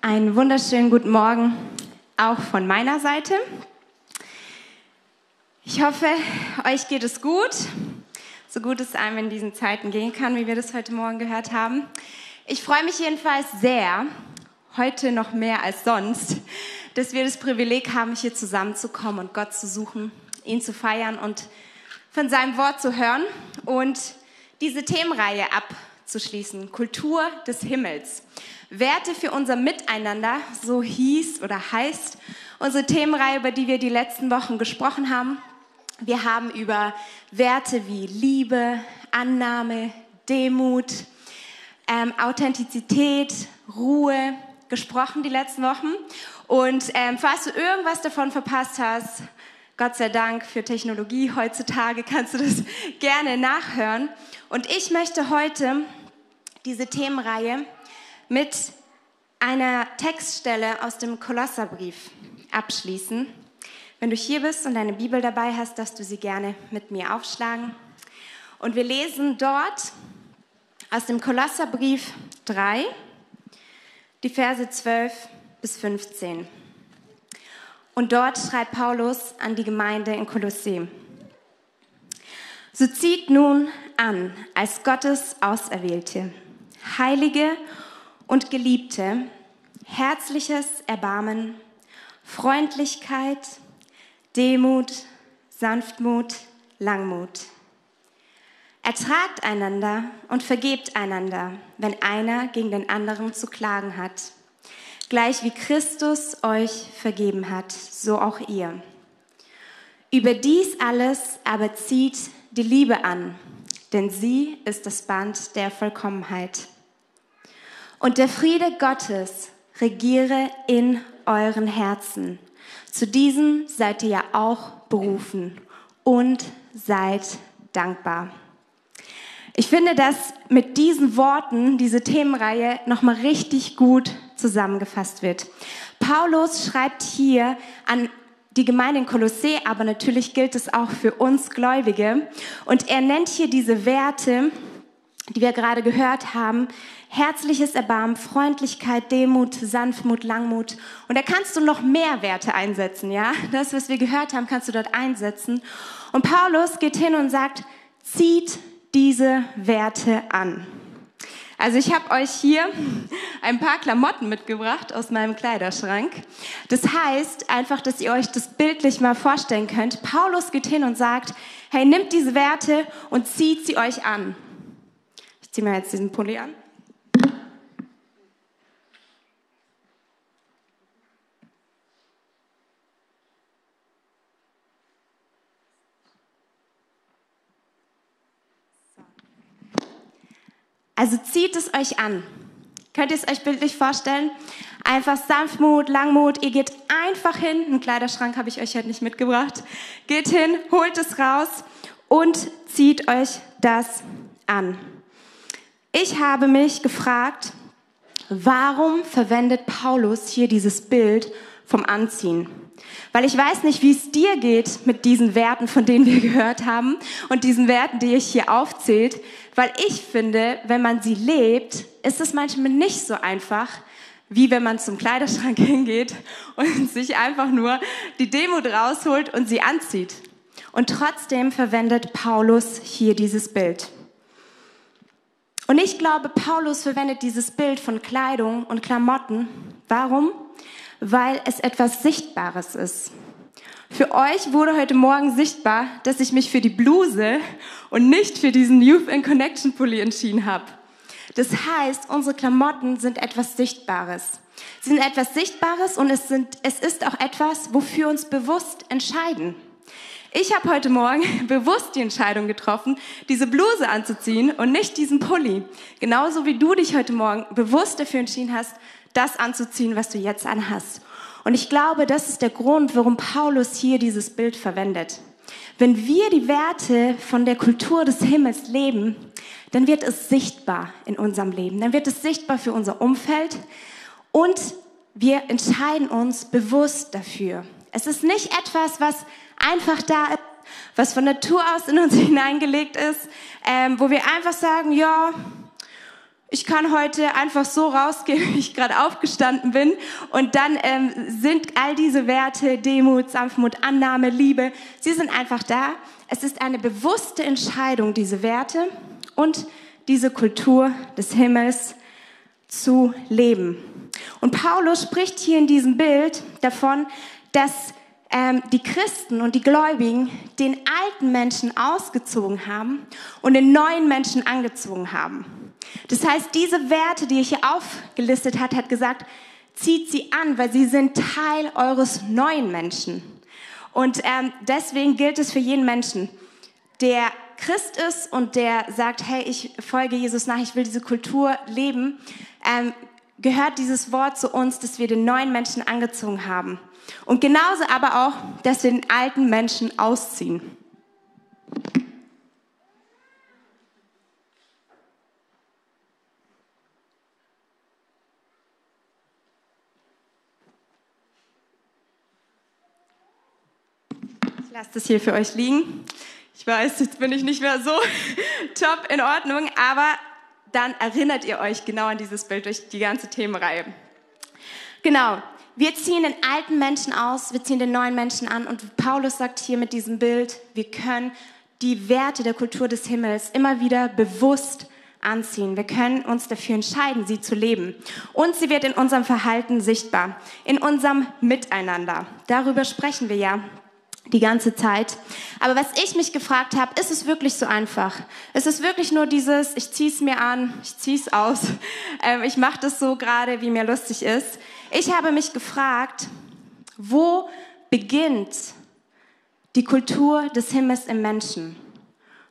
Einen wunderschönen guten Morgen auch von meiner Seite. Ich hoffe, euch geht es gut, so gut es einem in diesen Zeiten gehen kann, wie wir das heute Morgen gehört haben. Ich freue mich jedenfalls sehr, heute noch mehr als sonst, dass wir das Privileg haben, hier zusammenzukommen und Gott zu suchen, ihn zu feiern und von seinem Wort zu hören und diese Themenreihe abzuschließen, Kultur des Himmels. Werte für unser Miteinander, so hieß oder heißt unsere Themenreihe, über die wir die letzten Wochen gesprochen haben. Wir haben über Werte wie Liebe, Annahme, Demut, ähm, Authentizität, Ruhe gesprochen die letzten Wochen. Und ähm, falls du irgendwas davon verpasst hast, Gott sei Dank für Technologie heutzutage kannst du das gerne nachhören. Und ich möchte heute diese Themenreihe mit einer Textstelle aus dem Kolosserbrief abschließen. Wenn du hier bist und deine Bibel dabei hast, darfst du sie gerne mit mir aufschlagen. Und wir lesen dort aus dem Kolosserbrief 3, die Verse 12 bis 15. Und dort schreibt Paulus an die Gemeinde in Kolossee. So zieht nun an als Gottes Auserwählte, Heilige und Geliebte, herzliches Erbarmen, Freundlichkeit, Demut, Sanftmut, Langmut. Ertragt einander und vergebt einander, wenn einer gegen den anderen zu klagen hat. Gleich wie Christus euch vergeben hat, so auch ihr. Über dies alles aber zieht die Liebe an, denn sie ist das Band der Vollkommenheit. Und der Friede Gottes regiere in euren Herzen. Zu diesem seid ihr ja auch berufen und seid dankbar. Ich finde, dass mit diesen Worten diese Themenreihe nochmal richtig gut zusammengefasst wird. Paulus schreibt hier an die Gemeinde in Kolossee, aber natürlich gilt es auch für uns Gläubige. Und er nennt hier diese Werte, die wir gerade gehört haben, herzliches Erbarmen, Freundlichkeit, Demut, Sanftmut, Langmut. Und da kannst du noch mehr Werte einsetzen, ja? Das, was wir gehört haben, kannst du dort einsetzen. Und Paulus geht hin und sagt, zieht diese Werte an. Also ich habe euch hier ein paar Klamotten mitgebracht aus meinem Kleiderschrank. Das heißt einfach, dass ihr euch das bildlich mal vorstellen könnt. Paulus geht hin und sagt, hey, nimmt diese Werte und zieht sie euch an. Ich ziehe mir jetzt diesen Pulli an. Also zieht es euch an. Könnt ihr es euch bildlich vorstellen? Einfach Sanftmut, Langmut. Ihr geht einfach hin. Einen Kleiderschrank habe ich euch heute nicht mitgebracht. Geht hin, holt es raus und zieht euch das an. Ich habe mich gefragt, warum verwendet Paulus hier dieses Bild vom Anziehen? Weil ich weiß nicht, wie es dir geht mit diesen Werten, von denen wir gehört haben und diesen Werten, die ich hier aufzählt. Weil ich finde, wenn man sie lebt, ist es manchmal nicht so einfach, wie wenn man zum Kleiderschrank hingeht und sich einfach nur die Demut rausholt und sie anzieht. Und trotzdem verwendet Paulus hier dieses Bild. Und ich glaube, Paulus verwendet dieses Bild von Kleidung und Klamotten. Warum? weil es etwas Sichtbares ist. Für euch wurde heute Morgen sichtbar, dass ich mich für die Bluse und nicht für diesen Youth in Connection Pulli entschieden habe. Das heißt, unsere Klamotten sind etwas Sichtbares. Sie sind etwas Sichtbares und es, sind, es ist auch etwas, wofür uns bewusst entscheiden. Ich habe heute Morgen bewusst die Entscheidung getroffen, diese Bluse anzuziehen und nicht diesen Pulli. Genauso wie du dich heute Morgen bewusst dafür entschieden hast, das anzuziehen, was du jetzt anhast. Und ich glaube, das ist der Grund, warum Paulus hier dieses Bild verwendet. Wenn wir die Werte von der Kultur des Himmels leben, dann wird es sichtbar in unserem Leben. Dann wird es sichtbar für unser Umfeld und wir entscheiden uns bewusst dafür. Es ist nicht etwas, was einfach da ist, was von Natur aus in uns hineingelegt ist, ähm, wo wir einfach sagen, ja, ich kann heute einfach so rausgehen, wie ich gerade aufgestanden bin. Und dann ähm, sind all diese Werte, Demut, Sanftmut, Annahme, Liebe, sie sind einfach da. Es ist eine bewusste Entscheidung, diese Werte und diese Kultur des Himmels zu leben. Und Paulus spricht hier in diesem Bild davon, dass ähm, die Christen und die Gläubigen den alten Menschen ausgezogen haben und den neuen Menschen angezogen haben. Das heißt, diese Werte, die er hier aufgelistet hat, hat gesagt, zieht sie an, weil sie sind Teil eures neuen Menschen. Und ähm, deswegen gilt es für jeden Menschen, der Christ ist und der sagt, hey, ich folge Jesus nach, ich will diese Kultur leben, ähm, gehört dieses Wort zu uns, dass wir den neuen Menschen angezogen haben. Und genauso aber auch, dass wir den alten Menschen ausziehen. Ich lasse das hier für euch liegen. Ich weiß, jetzt bin ich nicht mehr so top in Ordnung, aber dann erinnert ihr euch genau an dieses Bild durch die ganze Themenreihe. Genau, wir ziehen den alten Menschen aus, wir ziehen den neuen Menschen an und Paulus sagt hier mit diesem Bild, wir können die Werte der Kultur des Himmels immer wieder bewusst anziehen. Wir können uns dafür entscheiden, sie zu leben. Und sie wird in unserem Verhalten sichtbar, in unserem Miteinander. Darüber sprechen wir ja die ganze Zeit. Aber was ich mich gefragt habe, ist es wirklich so einfach? Ist es wirklich nur dieses, ich ziehe es mir an, ich ziehe es aus, ähm, ich mache das so gerade, wie mir lustig ist? Ich habe mich gefragt, wo beginnt die Kultur des Himmels im Menschen?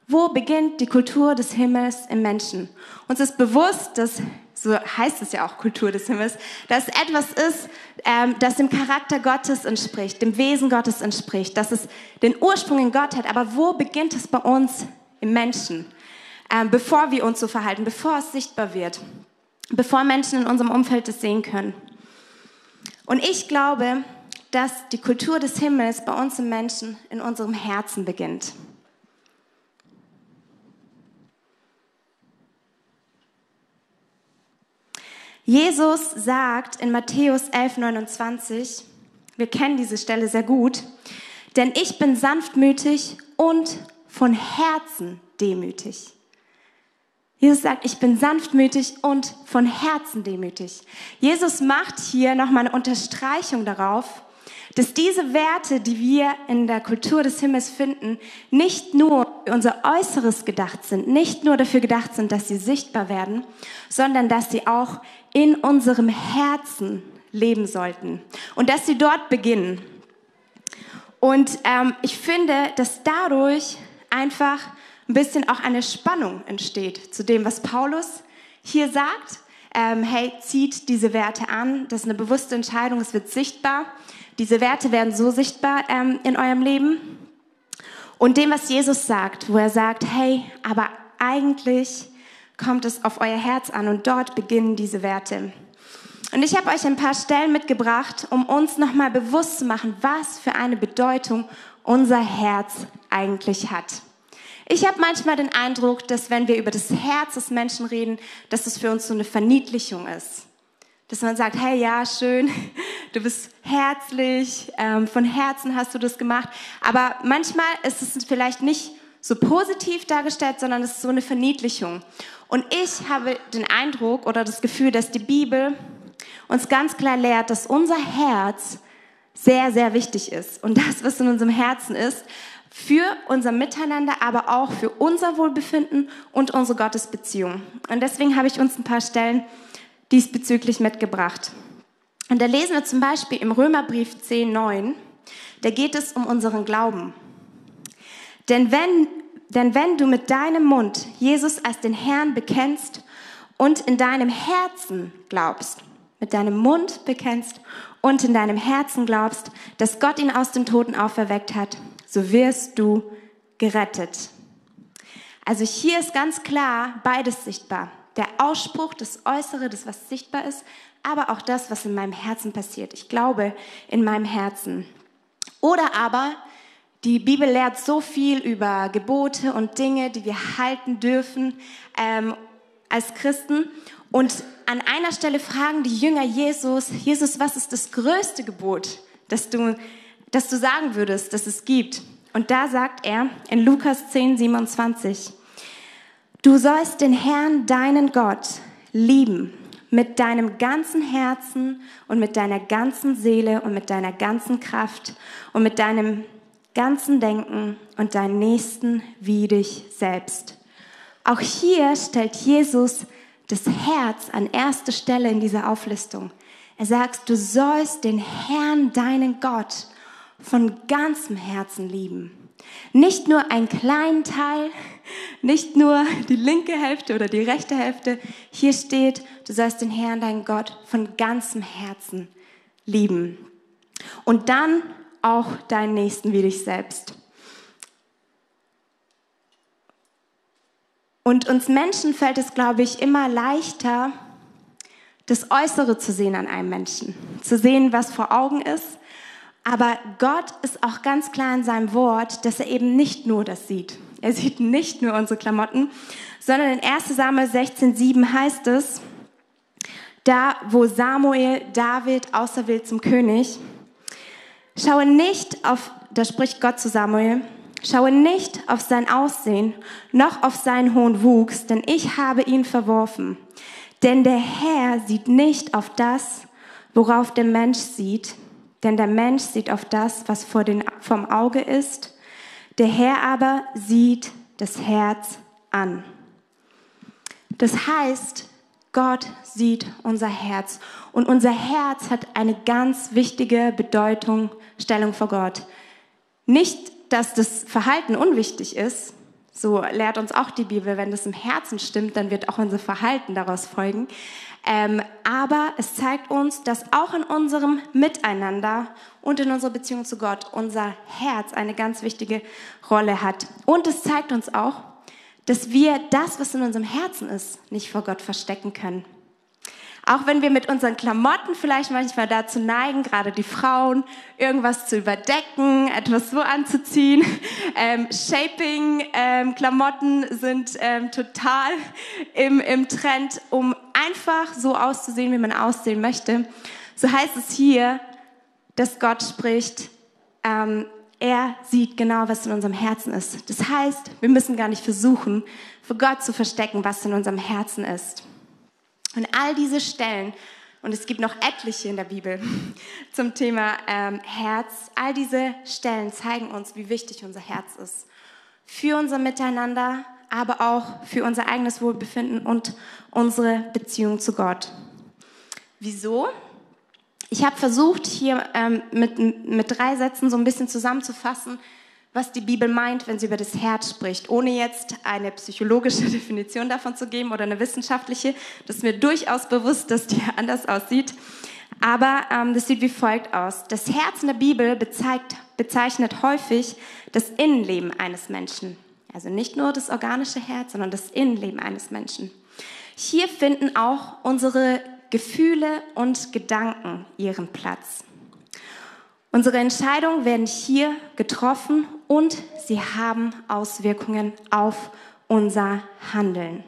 Wo beginnt die Kultur des Himmels im Menschen? Uns ist bewusst, dass so heißt es ja auch Kultur des Himmels, dass etwas ist, ähm, das dem Charakter Gottes entspricht, dem Wesen Gottes entspricht, dass es den Ursprung in Gott hat. Aber wo beginnt es bei uns im Menschen, ähm, bevor wir uns so verhalten, bevor es sichtbar wird, bevor Menschen in unserem Umfeld es sehen können? Und ich glaube, dass die Kultur des Himmels bei uns im Menschen in unserem Herzen beginnt. Jesus sagt in Matthäus 11, 29, wir kennen diese Stelle sehr gut, denn ich bin sanftmütig und von Herzen demütig. Jesus sagt, ich bin sanftmütig und von Herzen demütig. Jesus macht hier nochmal eine Unterstreichung darauf, dass diese Werte, die wir in der Kultur des Himmels finden, nicht nur für unser Äußeres gedacht sind, nicht nur dafür gedacht sind, dass sie sichtbar werden, sondern dass sie auch in unserem Herzen leben sollten und dass sie dort beginnen. Und ähm, ich finde, dass dadurch einfach ein bisschen auch eine Spannung entsteht zu dem, was Paulus hier sagt. Ähm, hey, zieht diese Werte an, das ist eine bewusste Entscheidung, es wird sichtbar. Diese Werte werden so sichtbar ähm, in eurem Leben. Und dem, was Jesus sagt, wo er sagt, hey, aber eigentlich kommt es auf euer Herz an und dort beginnen diese Werte. Und ich habe euch ein paar Stellen mitgebracht, um uns nochmal bewusst zu machen, was für eine Bedeutung unser Herz eigentlich hat. Ich habe manchmal den Eindruck, dass wenn wir über das Herz des Menschen reden, dass es für uns so eine Verniedlichung ist. Dass man sagt, hey, ja, schön, du bist herzlich, ähm, von Herzen hast du das gemacht. Aber manchmal ist es vielleicht nicht so positiv dargestellt, sondern es ist so eine Verniedlichung. Und ich habe den Eindruck oder das Gefühl, dass die Bibel uns ganz klar lehrt, dass unser Herz sehr, sehr wichtig ist. Und das, was in unserem Herzen ist, für unser Miteinander, aber auch für unser Wohlbefinden und unsere Gottesbeziehung. Und deswegen habe ich uns ein paar Stellen diesbezüglich mitgebracht. Und da lesen wir zum Beispiel im Römerbrief 10, 9, da geht es um unseren Glauben. Denn wenn, denn wenn du mit deinem Mund Jesus als den Herrn bekennst und in deinem Herzen glaubst, mit deinem Mund bekennst und in deinem Herzen glaubst, dass Gott ihn aus den Toten auferweckt hat, so wirst du gerettet. Also hier ist ganz klar beides sichtbar der Ausspruch, das Äußere, das, was sichtbar ist, aber auch das, was in meinem Herzen passiert. Ich glaube in meinem Herzen. Oder aber, die Bibel lehrt so viel über Gebote und Dinge, die wir halten dürfen. Ähm, als Christen. Und an einer Stelle fragen die Jünger Jesus, Jesus, was ist das größte Gebot, das du, das du sagen würdest, dass es gibt? Und da sagt er in Lukas 10, 27, du sollst den Herrn, deinen Gott, lieben mit deinem ganzen Herzen und mit deiner ganzen Seele und mit deiner ganzen Kraft und mit deinem ganzen Denken und deinen Nächsten wie dich selbst. Auch hier stellt Jesus das Herz an erste Stelle in dieser Auflistung. Er sagt, du sollst den Herrn, deinen Gott, von ganzem Herzen lieben. Nicht nur einen kleinen Teil, nicht nur die linke Hälfte oder die rechte Hälfte. Hier steht, du sollst den Herrn, deinen Gott, von ganzem Herzen lieben. Und dann auch deinen Nächsten wie dich selbst. Und uns Menschen fällt es, glaube ich, immer leichter, das Äußere zu sehen an einem Menschen, zu sehen, was vor Augen ist. Aber Gott ist auch ganz klar in seinem Wort, dass er eben nicht nur das sieht. Er sieht nicht nur unsere Klamotten, sondern in 1 Samuel 16,7 heißt es, da wo Samuel David auserwählt zum König, schaue nicht auf, da spricht Gott zu Samuel, Schaue nicht auf sein Aussehen, noch auf seinen hohen Wuchs, denn ich habe ihn verworfen. Denn der Herr sieht nicht auf das, worauf der Mensch sieht, denn der Mensch sieht auf das, was vor den, vom Auge ist, der Herr aber sieht das Herz an. Das heißt, Gott sieht unser Herz und unser Herz hat eine ganz wichtige Bedeutung, Stellung vor Gott. Nicht dass das Verhalten unwichtig ist, so lehrt uns auch die Bibel, wenn das im Herzen stimmt, dann wird auch unser Verhalten daraus folgen. Ähm, aber es zeigt uns, dass auch in unserem Miteinander und in unserer Beziehung zu Gott unser Herz eine ganz wichtige Rolle hat. Und es zeigt uns auch, dass wir das, was in unserem Herzen ist, nicht vor Gott verstecken können. Auch wenn wir mit unseren Klamotten vielleicht manchmal dazu neigen, gerade die Frauen, irgendwas zu überdecken, etwas so anzuziehen. Ähm, Shaping-Klamotten ähm, sind ähm, total im, im Trend, um einfach so auszusehen, wie man aussehen möchte. So heißt es hier, dass Gott spricht, ähm, er sieht genau, was in unserem Herzen ist. Das heißt, wir müssen gar nicht versuchen, für Gott zu verstecken, was in unserem Herzen ist. Und all diese Stellen, und es gibt noch etliche in der Bibel zum Thema ähm, Herz, all diese Stellen zeigen uns, wie wichtig unser Herz ist. Für unser Miteinander, aber auch für unser eigenes Wohlbefinden und unsere Beziehung zu Gott. Wieso? Ich habe versucht, hier ähm, mit, mit drei Sätzen so ein bisschen zusammenzufassen, was die Bibel meint, wenn sie über das Herz spricht, ohne jetzt eine psychologische Definition davon zu geben oder eine wissenschaftliche. Das ist mir durchaus bewusst, dass die anders aussieht. Aber ähm, das sieht wie folgt aus. Das Herz in der Bibel bezeigt, bezeichnet häufig das Innenleben eines Menschen. Also nicht nur das organische Herz, sondern das Innenleben eines Menschen. Hier finden auch unsere Gefühle und Gedanken ihren Platz. Unsere Entscheidungen werden hier getroffen und sie haben Auswirkungen auf unser Handeln.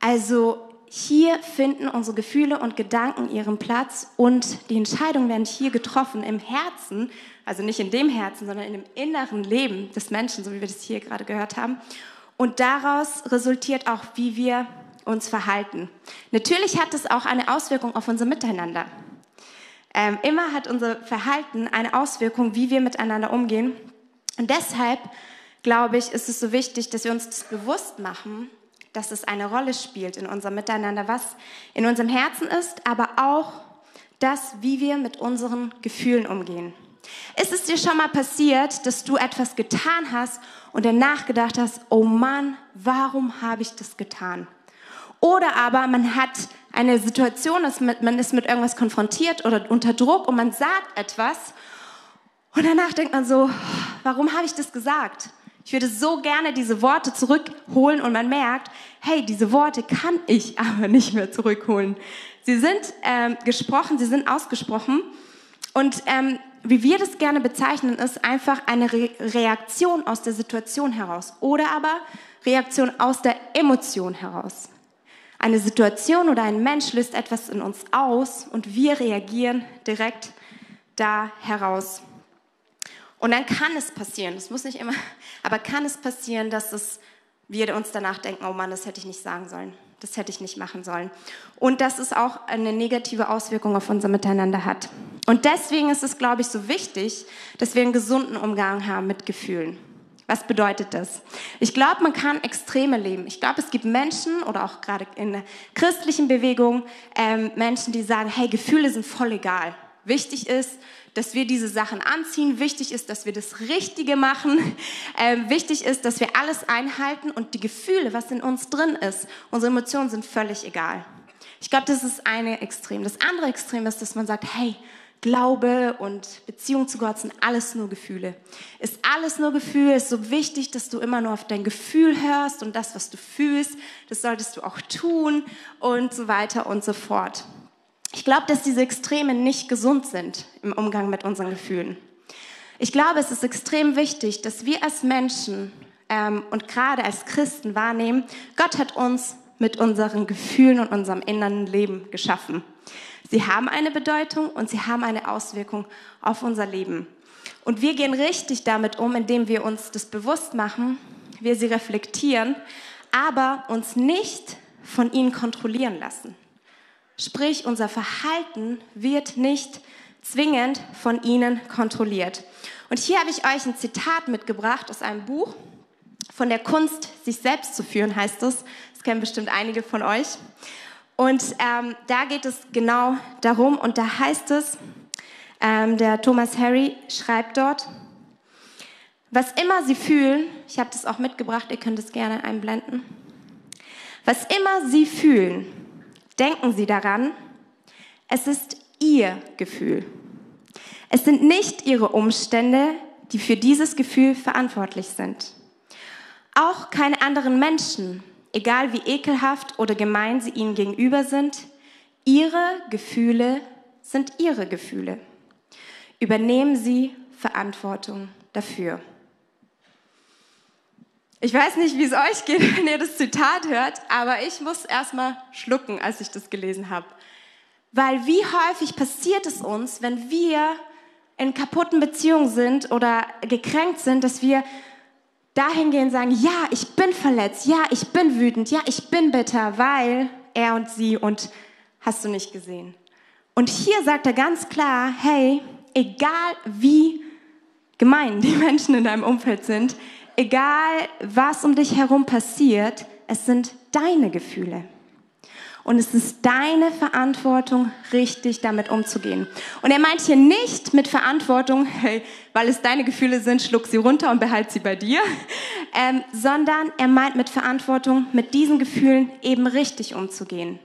Also hier finden unsere Gefühle und Gedanken ihren Platz und die Entscheidungen werden hier getroffen im Herzen, also nicht in dem Herzen, sondern in dem inneren Leben des Menschen, so wie wir das hier gerade gehört haben. Und daraus resultiert auch, wie wir uns verhalten. Natürlich hat es auch eine Auswirkung auf unser Miteinander. Ähm, immer hat unser Verhalten eine Auswirkung, wie wir miteinander umgehen. Und deshalb, glaube ich, ist es so wichtig, dass wir uns das bewusst machen, dass es eine Rolle spielt in unserem Miteinander, was in unserem Herzen ist, aber auch das, wie wir mit unseren Gefühlen umgehen. Ist es dir schon mal passiert, dass du etwas getan hast und danach gedacht hast, oh Mann, warum habe ich das getan? Oder aber man hat eine Situation, man ist mit irgendwas konfrontiert oder unter Druck und man sagt etwas und danach denkt man so, warum habe ich das gesagt? Ich würde so gerne diese Worte zurückholen und man merkt, hey, diese Worte kann ich aber nicht mehr zurückholen. Sie sind ähm, gesprochen, sie sind ausgesprochen und ähm, wie wir das gerne bezeichnen, ist einfach eine Re Reaktion aus der Situation heraus oder aber Reaktion aus der Emotion heraus. Eine Situation oder ein Mensch löst etwas in uns aus und wir reagieren direkt da heraus. Und dann kann es passieren, das muss nicht immer, aber kann es passieren, dass es, wir uns danach denken, oh Mann, das hätte ich nicht sagen sollen, das hätte ich nicht machen sollen. Und dass es auch eine negative Auswirkung auf unser Miteinander hat. Und deswegen ist es, glaube ich, so wichtig, dass wir einen gesunden Umgang haben mit Gefühlen. Was bedeutet das? Ich glaube, man kann Extreme leben. Ich glaube, es gibt Menschen oder auch gerade in der christlichen Bewegung ähm, Menschen, die sagen, hey, Gefühle sind voll egal. Wichtig ist, dass wir diese Sachen anziehen. Wichtig ist, dass wir das Richtige machen. Ähm, wichtig ist, dass wir alles einhalten und die Gefühle, was in uns drin ist, unsere Emotionen sind völlig egal. Ich glaube, das ist eine Extrem. Das andere Extrem ist, dass man sagt, hey, Glaube und Beziehung zu Gott sind alles nur Gefühle. Ist alles nur Gefühl, ist so wichtig, dass du immer nur auf dein Gefühl hörst und das, was du fühlst, das solltest du auch tun und so weiter und so fort. Ich glaube, dass diese Extreme nicht gesund sind im Umgang mit unseren Gefühlen. Ich glaube, es ist extrem wichtig, dass wir als Menschen ähm, und gerade als Christen wahrnehmen, Gott hat uns mit unseren Gefühlen und unserem inneren Leben geschaffen. Sie haben eine Bedeutung und sie haben eine Auswirkung auf unser Leben. Und wir gehen richtig damit um, indem wir uns das bewusst machen, wir sie reflektieren, aber uns nicht von ihnen kontrollieren lassen. Sprich, unser Verhalten wird nicht zwingend von ihnen kontrolliert. Und hier habe ich euch ein Zitat mitgebracht aus einem Buch von der Kunst, sich selbst zu führen, heißt es. Das kennen bestimmt einige von euch. Und ähm, da geht es genau darum und da heißt es, ähm, der Thomas Harry schreibt dort, was immer Sie fühlen, ich habe das auch mitgebracht, ihr könnt es gerne einblenden, was immer Sie fühlen, denken Sie daran, es ist Ihr Gefühl. Es sind nicht Ihre Umstände, die für dieses Gefühl verantwortlich sind. Auch keine anderen Menschen, egal wie ekelhaft oder gemein sie ihnen gegenüber sind, ihre Gefühle sind ihre Gefühle. Übernehmen sie Verantwortung dafür. Ich weiß nicht, wie es euch geht, wenn ihr das Zitat hört, aber ich muss erstmal schlucken, als ich das gelesen habe. Weil wie häufig passiert es uns, wenn wir in kaputten Beziehungen sind oder gekränkt sind, dass wir dahin gehen und sagen, ja, ich bin verletzt, ja, ich bin wütend, ja, ich bin bitter, weil er und sie und hast du nicht gesehen. Und hier sagt er ganz klar, hey, egal wie gemein die Menschen in deinem Umfeld sind, egal was um dich herum passiert, es sind deine Gefühle. Und es ist deine Verantwortung, richtig damit umzugehen. Und er meint hier nicht mit Verantwortung, hey, weil es deine Gefühle sind, schluck sie runter und behalt sie bei dir, ähm, sondern er meint mit Verantwortung, mit diesen Gefühlen eben richtig umzugehen.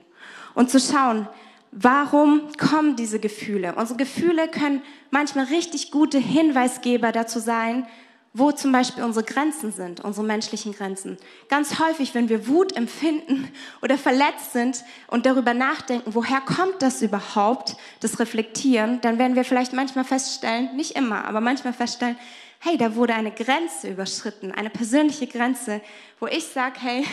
Und zu schauen, warum kommen diese Gefühle? Unsere Gefühle können manchmal richtig gute Hinweisgeber dazu sein, wo zum Beispiel unsere Grenzen sind, unsere menschlichen Grenzen. Ganz häufig, wenn wir Wut empfinden oder verletzt sind und darüber nachdenken, woher kommt das überhaupt, das Reflektieren, dann werden wir vielleicht manchmal feststellen, nicht immer, aber manchmal feststellen, hey, da wurde eine Grenze überschritten, eine persönliche Grenze, wo ich sage, hey,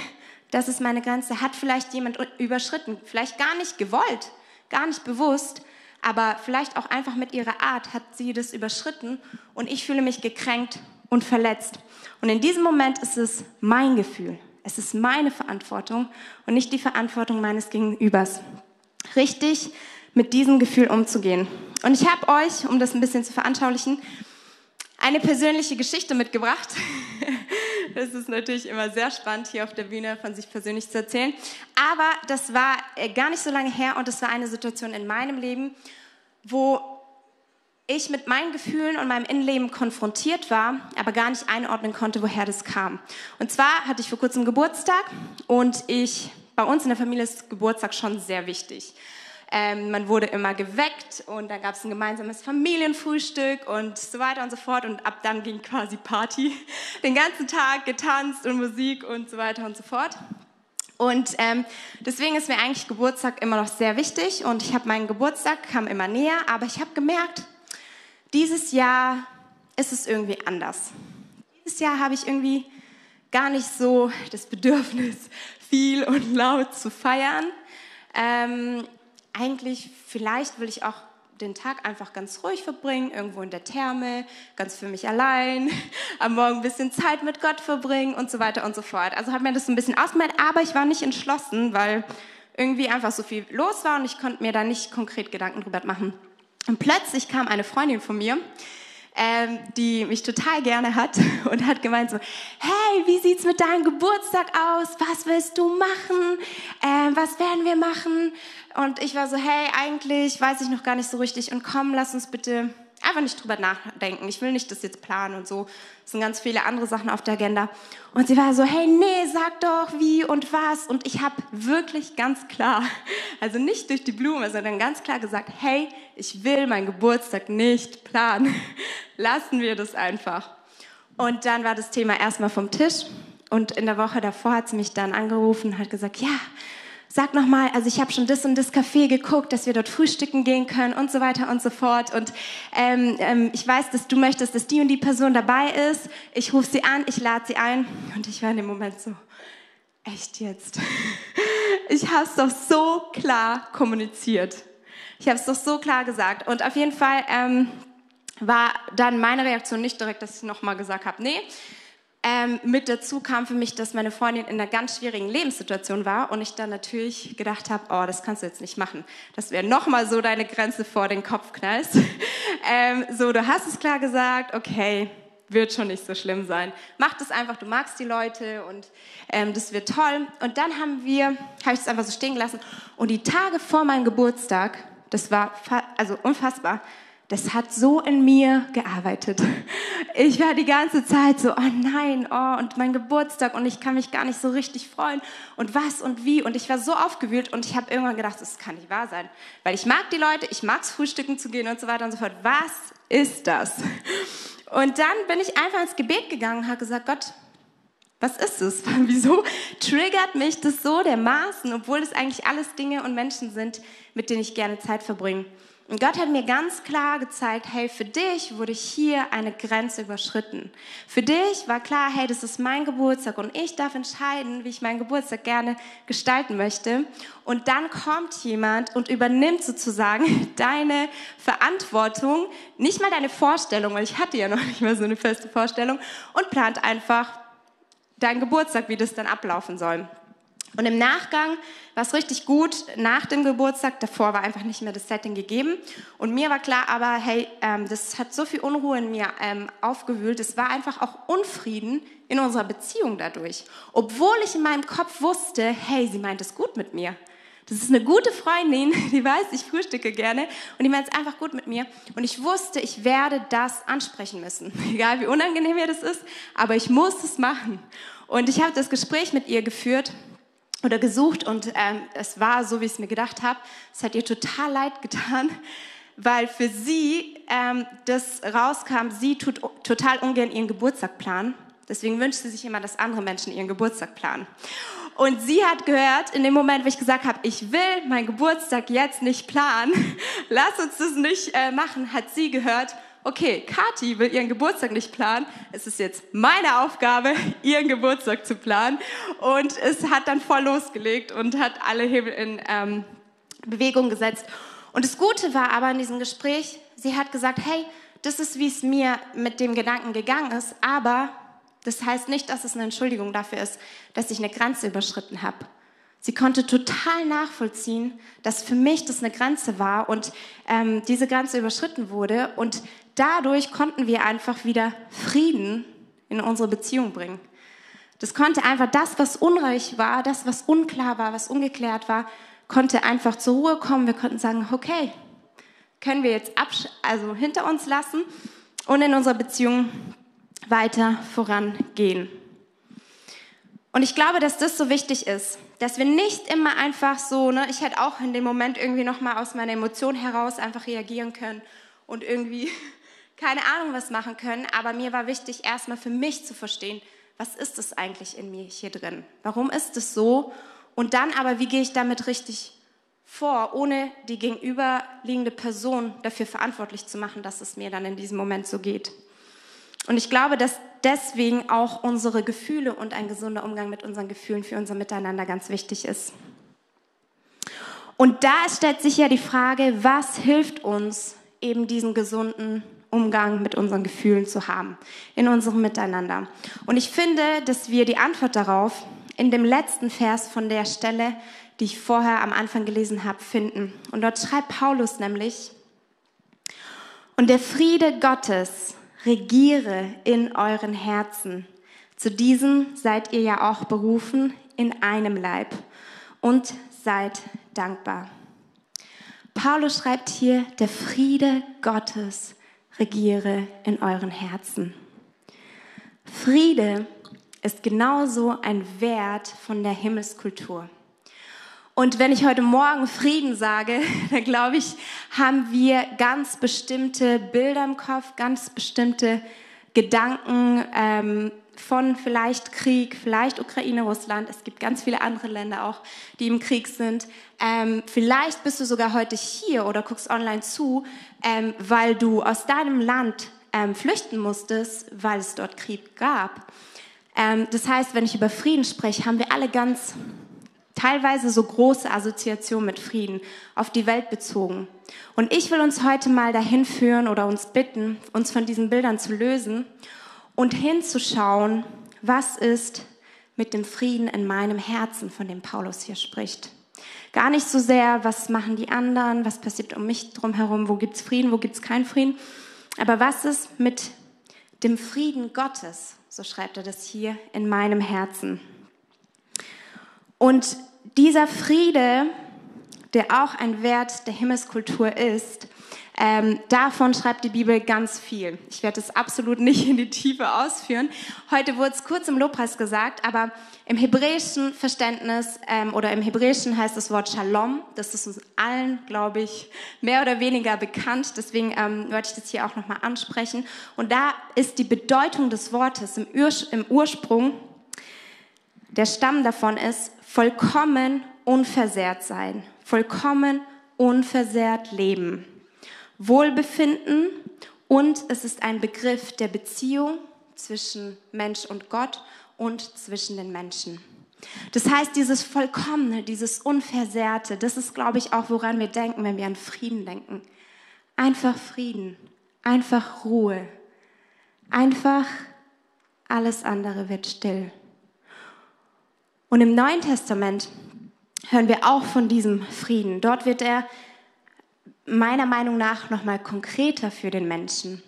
das ist meine Grenze, hat vielleicht jemand überschritten, vielleicht gar nicht gewollt, gar nicht bewusst, aber vielleicht auch einfach mit ihrer Art hat sie das überschritten und ich fühle mich gekränkt und verletzt. Und in diesem Moment ist es mein Gefühl. Es ist meine Verantwortung und nicht die Verantwortung meines Gegenübers. Richtig mit diesem Gefühl umzugehen. Und ich habe euch, um das ein bisschen zu veranschaulichen, eine persönliche Geschichte mitgebracht. Es ist natürlich immer sehr spannend, hier auf der Bühne von sich persönlich zu erzählen. Aber das war äh, gar nicht so lange her und das war eine Situation in meinem Leben, wo ich mit meinen Gefühlen und meinem Innenleben konfrontiert war, aber gar nicht einordnen konnte, woher das kam. Und zwar hatte ich vor kurzem Geburtstag und ich, bei uns in der Familie ist Geburtstag schon sehr wichtig. Ähm, man wurde immer geweckt und dann gab es ein gemeinsames Familienfrühstück und so weiter und so fort und ab dann ging quasi Party. Den ganzen Tag getanzt und Musik und so weiter und so fort. Und ähm, deswegen ist mir eigentlich Geburtstag immer noch sehr wichtig und ich habe meinen Geburtstag, kam immer näher, aber ich habe gemerkt, dieses Jahr ist es irgendwie anders. Dieses Jahr habe ich irgendwie gar nicht so das Bedürfnis, viel und laut zu feiern. Ähm, eigentlich, vielleicht will ich auch den Tag einfach ganz ruhig verbringen, irgendwo in der Therme, ganz für mich allein, am Morgen ein bisschen Zeit mit Gott verbringen und so weiter und so fort. Also habe mir das ein bisschen ausgemalt, aber ich war nicht entschlossen, weil irgendwie einfach so viel los war und ich konnte mir da nicht konkret Gedanken drüber machen. Und plötzlich kam eine Freundin von mir, ähm, die mich total gerne hat und hat gemeint so, hey, wie sieht's mit deinem Geburtstag aus? Was willst du machen? Ähm, was werden wir machen? Und ich war so, hey, eigentlich weiß ich noch gar nicht so richtig und komm, lass uns bitte einfach nicht drüber nachdenken. Ich will nicht das jetzt planen und so. Es sind ganz viele andere Sachen auf der Agenda. Und sie war so, hey, nee, sag doch wie und was. Und ich habe wirklich ganz klar, also nicht durch die Blume, sondern ganz klar gesagt, hey, ich will meinen Geburtstag nicht planen. Lassen wir das einfach. Und dann war das Thema erstmal vom Tisch. Und in der Woche davor hat sie mich dann angerufen und hat gesagt, ja, sag noch mal, also ich habe schon das und das Café geguckt, dass wir dort frühstücken gehen können und so weiter und so fort. Und ähm, ähm, ich weiß, dass du möchtest, dass die und die Person dabei ist. Ich rufe sie an, ich lade sie ein. Und ich war in dem Moment so, echt jetzt? Ich habe es doch so klar kommuniziert. Ich habe es doch so klar gesagt. Und auf jeden Fall ähm, war dann meine Reaktion nicht direkt, dass ich nochmal gesagt habe, nee, ähm, mit dazu kam für mich, dass meine Freundin in einer ganz schwierigen Lebenssituation war und ich dann natürlich gedacht habe, oh, das kannst du jetzt nicht machen. Das wäre nochmal so deine Grenze vor den Kopf knallst. ähm, so, du hast es klar gesagt, okay, wird schon nicht so schlimm sein. Mach das einfach, du magst die Leute und ähm, das wird toll. Und dann haben wir, habe ich es einfach so stehen gelassen und die Tage vor meinem Geburtstag, das war also unfassbar, das hat so in mir gearbeitet. Ich war die ganze Zeit so, oh nein, oh, und mein Geburtstag und ich kann mich gar nicht so richtig freuen und was und wie. Und ich war so aufgewühlt und ich habe irgendwann gedacht, das kann nicht wahr sein. Weil ich mag die Leute, ich mag es, frühstücken zu gehen und so weiter und so fort. Was ist das? Und dann bin ich einfach ins Gebet gegangen und habe gesagt, Gott, was ist es? Wieso triggert mich das so dermaßen, obwohl es eigentlich alles Dinge und Menschen sind, mit denen ich gerne Zeit verbringe? Und Gott hat mir ganz klar gezeigt, hey, für dich wurde hier eine Grenze überschritten. Für dich war klar, hey, das ist mein Geburtstag und ich darf entscheiden, wie ich meinen Geburtstag gerne gestalten möchte. Und dann kommt jemand und übernimmt sozusagen deine Verantwortung, nicht mal deine Vorstellung, weil ich hatte ja noch nicht mal so eine feste Vorstellung, und plant einfach deinen Geburtstag, wie das dann ablaufen soll. Und im Nachgang war es richtig gut nach dem Geburtstag. Davor war einfach nicht mehr das Setting gegeben. Und mir war klar, aber hey, ähm, das hat so viel Unruhe in mir ähm, aufgewühlt. Es war einfach auch Unfrieden in unserer Beziehung dadurch. Obwohl ich in meinem Kopf wusste, hey, sie meint es gut mit mir. Das ist eine gute Freundin, die weiß, ich frühstücke gerne und die meint es einfach gut mit mir. Und ich wusste, ich werde das ansprechen müssen. Egal wie unangenehm mir das ist, aber ich muss es machen. Und ich habe das Gespräch mit ihr geführt oder gesucht und ähm, es war so, wie ich es mir gedacht habe. Es hat ihr total leid getan, weil für sie ähm, das rauskam, sie tut total ungern ihren Geburtstag planen. Deswegen wünscht sie sich immer, dass andere Menschen ihren Geburtstag planen. Und sie hat gehört, in dem Moment, wo ich gesagt habe, ich will meinen Geburtstag jetzt nicht planen, lass uns das nicht äh, machen, hat sie gehört, okay, Kathi will ihren Geburtstag nicht planen, es ist jetzt meine Aufgabe, ihren Geburtstag zu planen. Und es hat dann voll losgelegt und hat alle Hebel in ähm, Bewegung gesetzt. Und das Gute war aber in diesem Gespräch, sie hat gesagt, hey, das ist, wie es mir mit dem Gedanken gegangen ist, aber das heißt nicht, dass es eine Entschuldigung dafür ist, dass ich eine Grenze überschritten habe. Sie konnte total nachvollziehen, dass für mich das eine Grenze war und ähm, diese Grenze überschritten wurde. Und dadurch konnten wir einfach wieder Frieden in unsere Beziehung bringen. Das konnte einfach das, was unreich war, das, was unklar war, was ungeklärt war, konnte einfach zur Ruhe kommen. Wir konnten sagen, okay, können wir jetzt also hinter uns lassen und in unserer Beziehung weiter vorangehen. Und ich glaube, dass das so wichtig ist, dass wir nicht immer einfach so, ne, ich hätte auch in dem Moment irgendwie nochmal aus meiner Emotion heraus einfach reagieren können und irgendwie keine Ahnung was machen können, aber mir war wichtig, erstmal für mich zu verstehen, was ist es eigentlich in mir hier drin? Warum ist es so? Und dann aber, wie gehe ich damit richtig vor, ohne die gegenüberliegende Person dafür verantwortlich zu machen, dass es mir dann in diesem Moment so geht. Und ich glaube, dass deswegen auch unsere Gefühle und ein gesunder Umgang mit unseren Gefühlen für unser Miteinander ganz wichtig ist. Und da stellt sich ja die Frage, was hilft uns, eben diesen gesunden Umgang mit unseren Gefühlen zu haben in unserem Miteinander. Und ich finde, dass wir die Antwort darauf in dem letzten Vers von der Stelle, die ich vorher am Anfang gelesen habe, finden. Und dort schreibt Paulus nämlich, und der Friede Gottes regiere in euren Herzen. Zu diesem seid ihr ja auch berufen in einem Leib und seid dankbar. Paulus schreibt hier, der Friede Gottes regiere in euren Herzen. Friede ist genauso ein Wert von der Himmelskultur. Und wenn ich heute Morgen Frieden sage, dann glaube ich, haben wir ganz bestimmte Bilder im Kopf, ganz bestimmte Gedanken ähm, von vielleicht Krieg, vielleicht Ukraine, Russland. Es gibt ganz viele andere Länder auch, die im Krieg sind. Ähm, vielleicht bist du sogar heute hier oder guckst online zu, ähm, weil du aus deinem Land ähm, flüchten musstest, weil es dort Krieg gab. Ähm, das heißt, wenn ich über Frieden spreche, haben wir alle ganz teilweise so große Assoziationen mit Frieden auf die Welt bezogen. Und ich will uns heute mal dahin führen oder uns bitten, uns von diesen Bildern zu lösen und hinzuschauen, was ist mit dem Frieden in meinem Herzen, von dem Paulus hier spricht. Gar nicht so sehr, was machen die anderen, was passiert um mich drumherum, wo gibt es Frieden, wo gibt es keinen Frieden, aber was ist mit dem Frieden Gottes, so schreibt er das hier, in meinem Herzen. Und dieser Friede, der auch ein Wert der Himmelskultur ist, ähm, davon schreibt die Bibel ganz viel. Ich werde es absolut nicht in die Tiefe ausführen. Heute wurde es kurz im Lobpreis gesagt, aber im hebräischen Verständnis ähm, oder im hebräischen heißt das Wort Shalom. Das ist uns allen, glaube ich, mehr oder weniger bekannt. Deswegen ähm, wollte ich das hier auch nochmal ansprechen. Und da ist die Bedeutung des Wortes im, Ur im Ursprung, der Stamm davon ist vollkommen unversehrt sein, vollkommen unversehrt leben. Wohlbefinden und es ist ein Begriff der Beziehung zwischen Mensch und Gott und zwischen den Menschen. Das heißt, dieses Vollkommene, dieses Unversehrte, das ist, glaube ich, auch, woran wir denken, wenn wir an Frieden denken. Einfach Frieden, einfach Ruhe, einfach alles andere wird still. Und im Neuen Testament hören wir auch von diesem Frieden. Dort wird er meiner Meinung nach noch mal konkreter für den Menschen.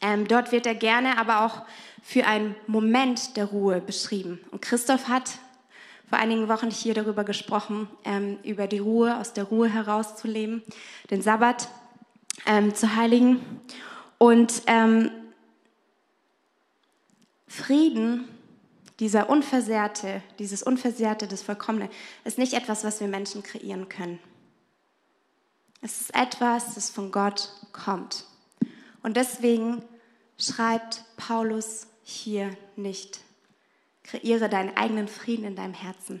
Ähm, dort wird er gerne aber auch für einen Moment der Ruhe beschrieben. Und Christoph hat vor einigen Wochen hier darüber gesprochen, ähm, über die Ruhe, aus der Ruhe herauszuleben, den Sabbat ähm, zu heiligen. Und ähm, Frieden, dieser Unversehrte, dieses Unversehrte, das Vollkommene, ist nicht etwas, was wir Menschen kreieren können. Es ist etwas, das von Gott kommt. Und deswegen schreibt Paulus hier nicht, kreiere deinen eigenen Frieden in deinem Herzen,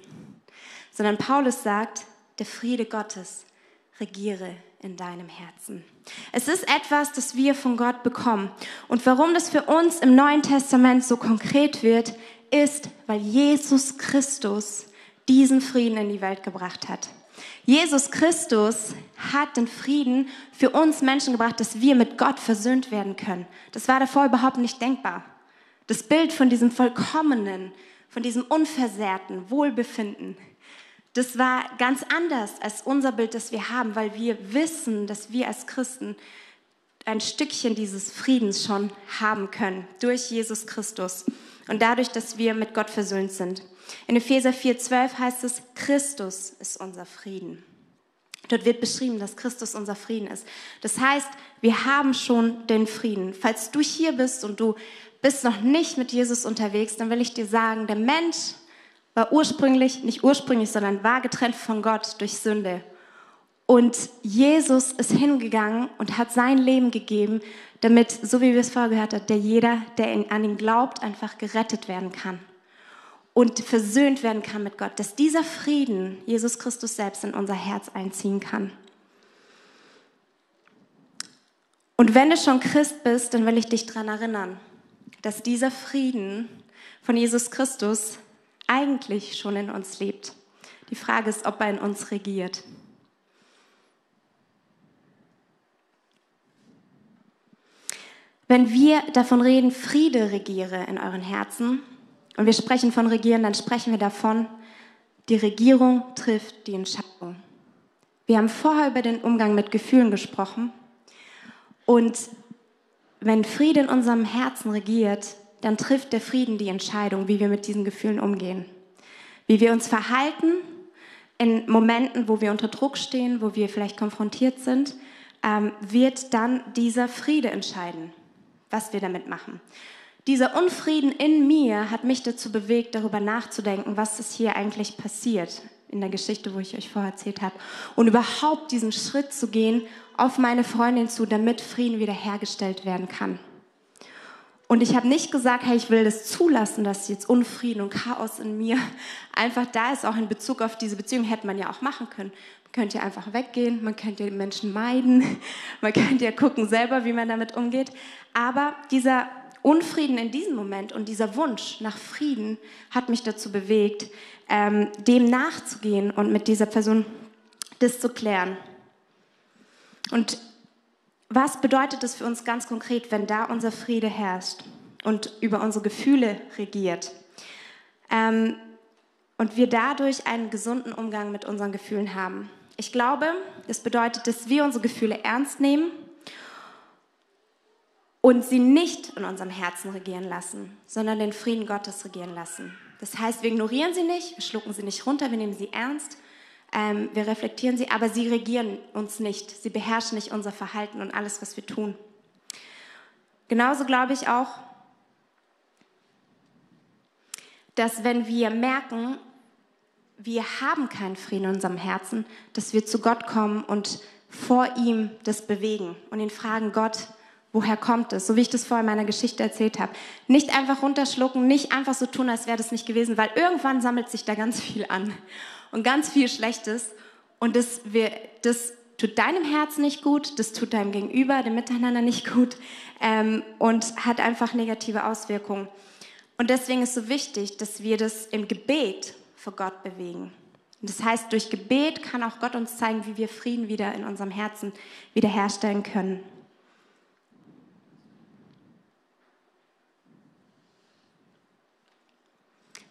sondern Paulus sagt, der Friede Gottes regiere in deinem Herzen. Es ist etwas, das wir von Gott bekommen. Und warum das für uns im Neuen Testament so konkret wird, ist, weil Jesus Christus diesen Frieden in die Welt gebracht hat. Jesus Christus hat den Frieden für uns Menschen gebracht, dass wir mit Gott versöhnt werden können. Das war davor überhaupt nicht denkbar. Das Bild von diesem vollkommenen, von diesem unversehrten Wohlbefinden, das war ganz anders als unser Bild, das wir haben, weil wir wissen, dass wir als Christen ein Stückchen dieses Friedens schon haben können durch Jesus Christus und dadurch, dass wir mit Gott versöhnt sind. In Epheser 4,12 heißt es, Christus ist unser Frieden. Dort wird beschrieben, dass Christus unser Frieden ist. Das heißt, wir haben schon den Frieden. Falls du hier bist und du bist noch nicht mit Jesus unterwegs, dann will ich dir sagen, der Mensch war ursprünglich, nicht ursprünglich, sondern war getrennt von Gott durch Sünde. Und Jesus ist hingegangen und hat sein Leben gegeben, damit, so wie wir es vorher gehört haben, der jeder, der an ihn glaubt, einfach gerettet werden kann. Und versöhnt werden kann mit Gott, dass dieser Frieden Jesus Christus selbst in unser Herz einziehen kann. Und wenn du schon Christ bist, dann will ich dich daran erinnern, dass dieser Frieden von Jesus Christus eigentlich schon in uns lebt. Die Frage ist, ob er in uns regiert. Wenn wir davon reden, Friede regiere in euren Herzen, und wir sprechen von Regieren, dann sprechen wir davon, die Regierung trifft die Entscheidung. Wir haben vorher über den Umgang mit Gefühlen gesprochen. Und wenn Friede in unserem Herzen regiert, dann trifft der Frieden die Entscheidung, wie wir mit diesen Gefühlen umgehen. Wie wir uns verhalten in Momenten, wo wir unter Druck stehen, wo wir vielleicht konfrontiert sind, ähm, wird dann dieser Friede entscheiden, was wir damit machen. Dieser Unfrieden in mir hat mich dazu bewegt, darüber nachzudenken, was ist hier eigentlich passiert in der Geschichte, wo ich euch vorher erzählt habe. Und überhaupt diesen Schritt zu gehen auf meine Freundin zu, damit Frieden wiederhergestellt werden kann. Und ich habe nicht gesagt, hey, ich will das zulassen, dass jetzt Unfrieden und Chaos in mir einfach da ist. Auch in Bezug auf diese Beziehung hätte man ja auch machen können. Man könnte ja einfach weggehen, man könnte die Menschen meiden, man könnte ja gucken selber, wie man damit umgeht. Aber dieser Unfrieden in diesem Moment und dieser Wunsch nach Frieden hat mich dazu bewegt, ähm, dem nachzugehen und mit dieser Person das zu klären. Und was bedeutet es für uns ganz konkret, wenn da unser Friede herrscht und über unsere Gefühle regiert? Ähm, und wir dadurch einen gesunden Umgang mit unseren Gefühlen haben. Ich glaube, das bedeutet, dass wir unsere Gefühle ernst nehmen und sie nicht in unserem Herzen regieren lassen, sondern den Frieden Gottes regieren lassen. Das heißt, wir ignorieren sie nicht, wir schlucken sie nicht runter, wir nehmen sie ernst, ähm, wir reflektieren sie, aber sie regieren uns nicht. Sie beherrschen nicht unser Verhalten und alles, was wir tun. Genauso glaube ich auch, dass wenn wir merken, wir haben keinen Frieden in unserem Herzen, dass wir zu Gott kommen und vor ihm das bewegen und ihn fragen, Gott, woher kommt es? So wie ich das vorher in meiner Geschichte erzählt habe. Nicht einfach runterschlucken, nicht einfach so tun, als wäre das nicht gewesen, weil irgendwann sammelt sich da ganz viel an und ganz viel Schlechtes. Und das, wir, das tut deinem Herz nicht gut, das tut deinem Gegenüber, dem Miteinander nicht gut ähm, und hat einfach negative Auswirkungen. Und deswegen ist so wichtig, dass wir das im Gebet vor Gott bewegen. Und das heißt, durch Gebet kann auch Gott uns zeigen, wie wir Frieden wieder in unserem Herzen wiederherstellen können.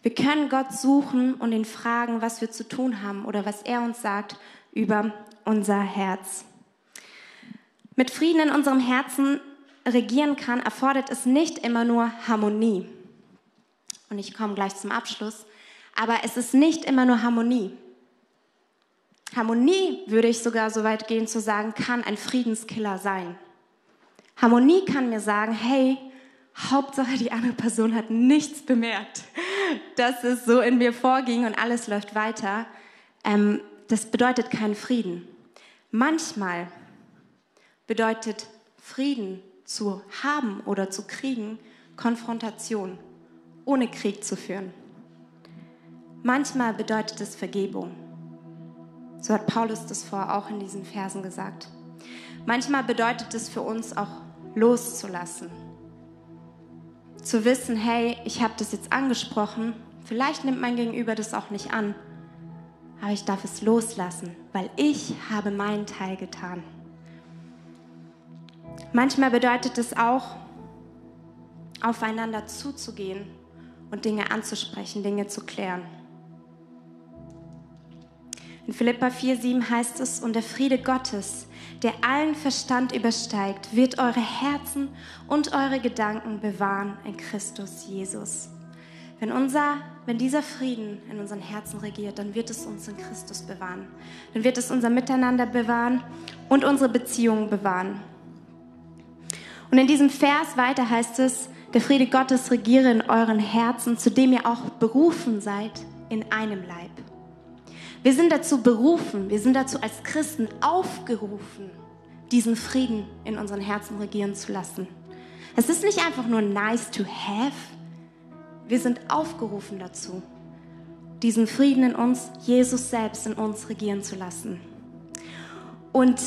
Wir können Gott suchen und ihn fragen, was wir zu tun haben oder was er uns sagt über unser Herz. Mit Frieden in unserem Herzen regieren kann, erfordert es nicht immer nur Harmonie. Und ich komme gleich zum Abschluss. Aber es ist nicht immer nur Harmonie. Harmonie, würde ich sogar so weit gehen zu sagen, kann ein Friedenskiller sein. Harmonie kann mir sagen, hey, Hauptsache die andere Person hat nichts bemerkt dass es so in mir vorging und alles läuft weiter, ähm, das bedeutet keinen Frieden. Manchmal bedeutet Frieden zu haben oder zu kriegen Konfrontation, ohne Krieg zu führen. Manchmal bedeutet es Vergebung. So hat Paulus das vor auch in diesen Versen gesagt. Manchmal bedeutet es für uns auch loszulassen zu wissen, hey, ich habe das jetzt angesprochen, vielleicht nimmt mein Gegenüber das auch nicht an, aber ich darf es loslassen, weil ich habe meinen Teil getan. Manchmal bedeutet es auch, aufeinander zuzugehen und Dinge anzusprechen, Dinge zu klären. In Philippa 4,7 heißt es, und der Friede Gottes, der allen Verstand übersteigt, wird eure Herzen und eure Gedanken bewahren in Christus Jesus. Wenn, unser, wenn dieser Frieden in unseren Herzen regiert, dann wird es uns in Christus bewahren. Dann wird es unser Miteinander bewahren und unsere Beziehungen bewahren. Und in diesem Vers weiter heißt es, der Friede Gottes regiere in euren Herzen, zu dem ihr auch berufen seid in einem Leib. Wir sind dazu berufen, wir sind dazu als Christen aufgerufen, diesen Frieden in unseren Herzen regieren zu lassen. Es ist nicht einfach nur nice to have. Wir sind aufgerufen dazu, diesen Frieden in uns, Jesus selbst in uns regieren zu lassen. Und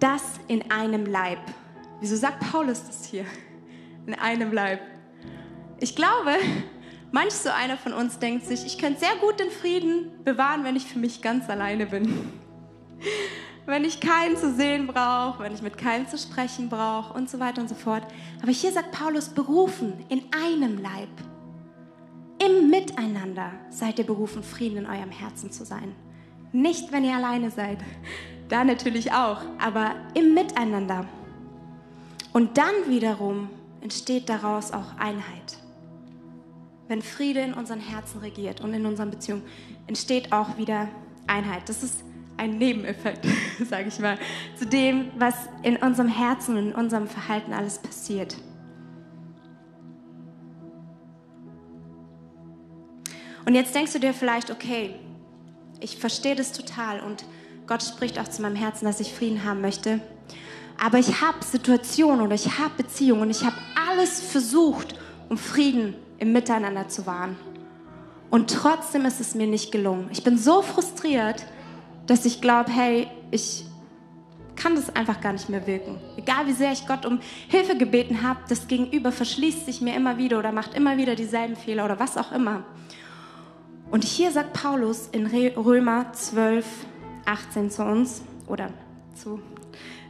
das in einem Leib. Wieso sagt Paulus das hier? In einem Leib. Ich glaube, manch so einer von uns denkt sich, ich könnte sehr gut den Frieden bewahren, wenn ich für mich ganz alleine bin. Wenn ich keinen zu sehen brauche, wenn ich mit keinem zu sprechen brauche und so weiter und so fort. Aber hier sagt Paulus, berufen in einem Leib. Im Miteinander seid ihr berufen, Frieden in eurem Herzen zu sein. Nicht, wenn ihr alleine seid. Da natürlich auch, aber im Miteinander. Und dann wiederum entsteht daraus auch Einheit. Wenn Friede in unseren Herzen regiert und in unseren Beziehungen, entsteht auch wieder Einheit. Das ist ein Nebeneffekt, sage ich mal, zu dem, was in unserem Herzen und in unserem Verhalten alles passiert. Und jetzt denkst du dir vielleicht, okay, ich verstehe das total und Gott spricht auch zu meinem Herzen, dass ich Frieden haben möchte. Aber ich habe Situationen oder ich habe Beziehungen und ich habe alles versucht, um Frieden im Miteinander zu wahren. Und trotzdem ist es mir nicht gelungen. Ich bin so frustriert, dass ich glaube, hey, ich kann das einfach gar nicht mehr wirken. Egal wie sehr ich Gott um Hilfe gebeten habe, das Gegenüber verschließt sich mir immer wieder oder macht immer wieder dieselben Fehler oder was auch immer. Und hier sagt Paulus in Römer 12, 18 zu uns oder zu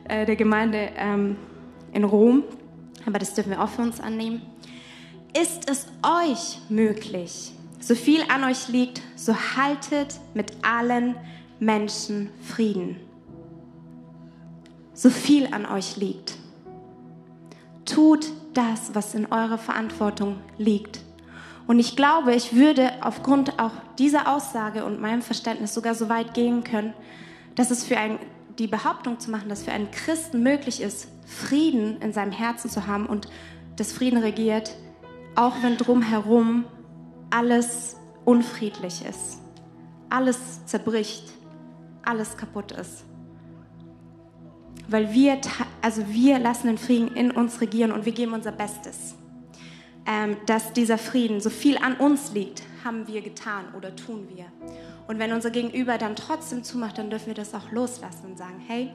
äh, der Gemeinde ähm, in Rom, aber das dürfen wir auch für uns annehmen. Ist es euch möglich, so viel an euch liegt, so haltet mit allen Menschen Frieden. So viel an euch liegt. Tut das, was in eurer Verantwortung liegt. Und ich glaube, ich würde aufgrund auch dieser Aussage und meinem Verständnis sogar so weit gehen können, dass es für ein, die Behauptung zu machen, dass für einen Christen möglich ist, Frieden in seinem Herzen zu haben und das Frieden regiert, auch wenn drumherum alles unfriedlich ist, alles zerbricht, alles kaputt ist. Weil wir, also wir lassen den Frieden in uns regieren und wir geben unser Bestes ähm, dass dieser Frieden so viel an uns liegt, haben wir getan oder tun wir. Und wenn unser Gegenüber dann trotzdem zumacht, dann dürfen wir das auch loslassen und sagen, hey,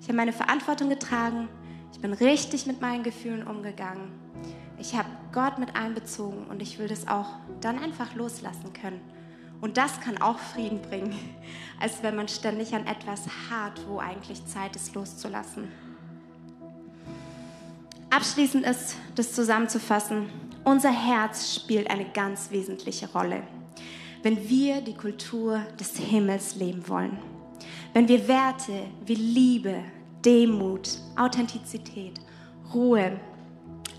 ich habe meine Verantwortung getragen, ich bin richtig mit meinen Gefühlen umgegangen, ich habe Gott mit einbezogen und ich will das auch dann einfach loslassen können. Und das kann auch Frieden bringen, als wenn man ständig an etwas hart, wo eigentlich Zeit ist, loszulassen. Abschließend ist das zusammenzufassen, unser Herz spielt eine ganz wesentliche Rolle, wenn wir die Kultur des Himmels leben wollen. Wenn wir Werte wie Liebe, Demut, Authentizität, Ruhe,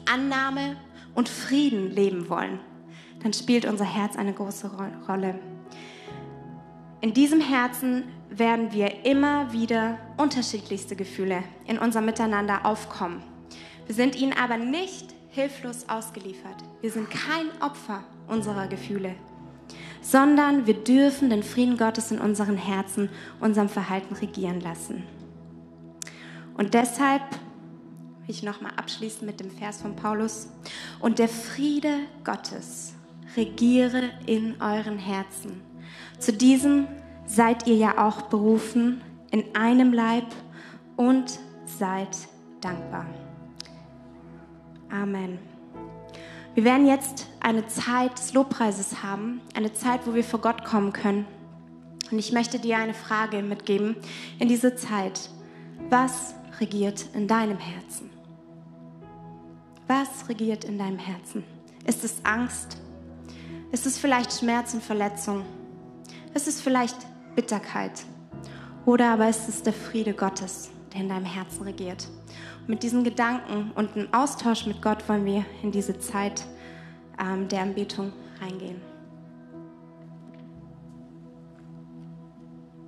Annahme und Frieden leben wollen, dann spielt unser Herz eine große Rolle. In diesem Herzen werden wir immer wieder unterschiedlichste Gefühle in unserem Miteinander aufkommen. Wir sind ihnen aber nicht hilflos ausgeliefert. Wir sind kein Opfer unserer Gefühle, sondern wir dürfen den Frieden Gottes in unseren Herzen, unserem Verhalten regieren lassen. Und deshalb ich nochmal abschließen mit dem Vers von Paulus. Und der Friede Gottes regiere in euren Herzen. Zu diesem seid ihr ja auch berufen in einem Leib und seid dankbar. Amen. Wir werden jetzt eine Zeit des Lobpreises haben, eine Zeit, wo wir vor Gott kommen können. Und ich möchte dir eine Frage mitgeben in diese Zeit. Was regiert in deinem Herzen? Was regiert in deinem Herzen? Ist es Angst? Ist es vielleicht Schmerz und Verletzung? Ist es vielleicht Bitterkeit? Oder aber ist es der Friede Gottes, der in deinem Herzen regiert? mit diesen Gedanken und einem Austausch mit Gott wollen wir in diese Zeit ähm, der Anbetung reingehen.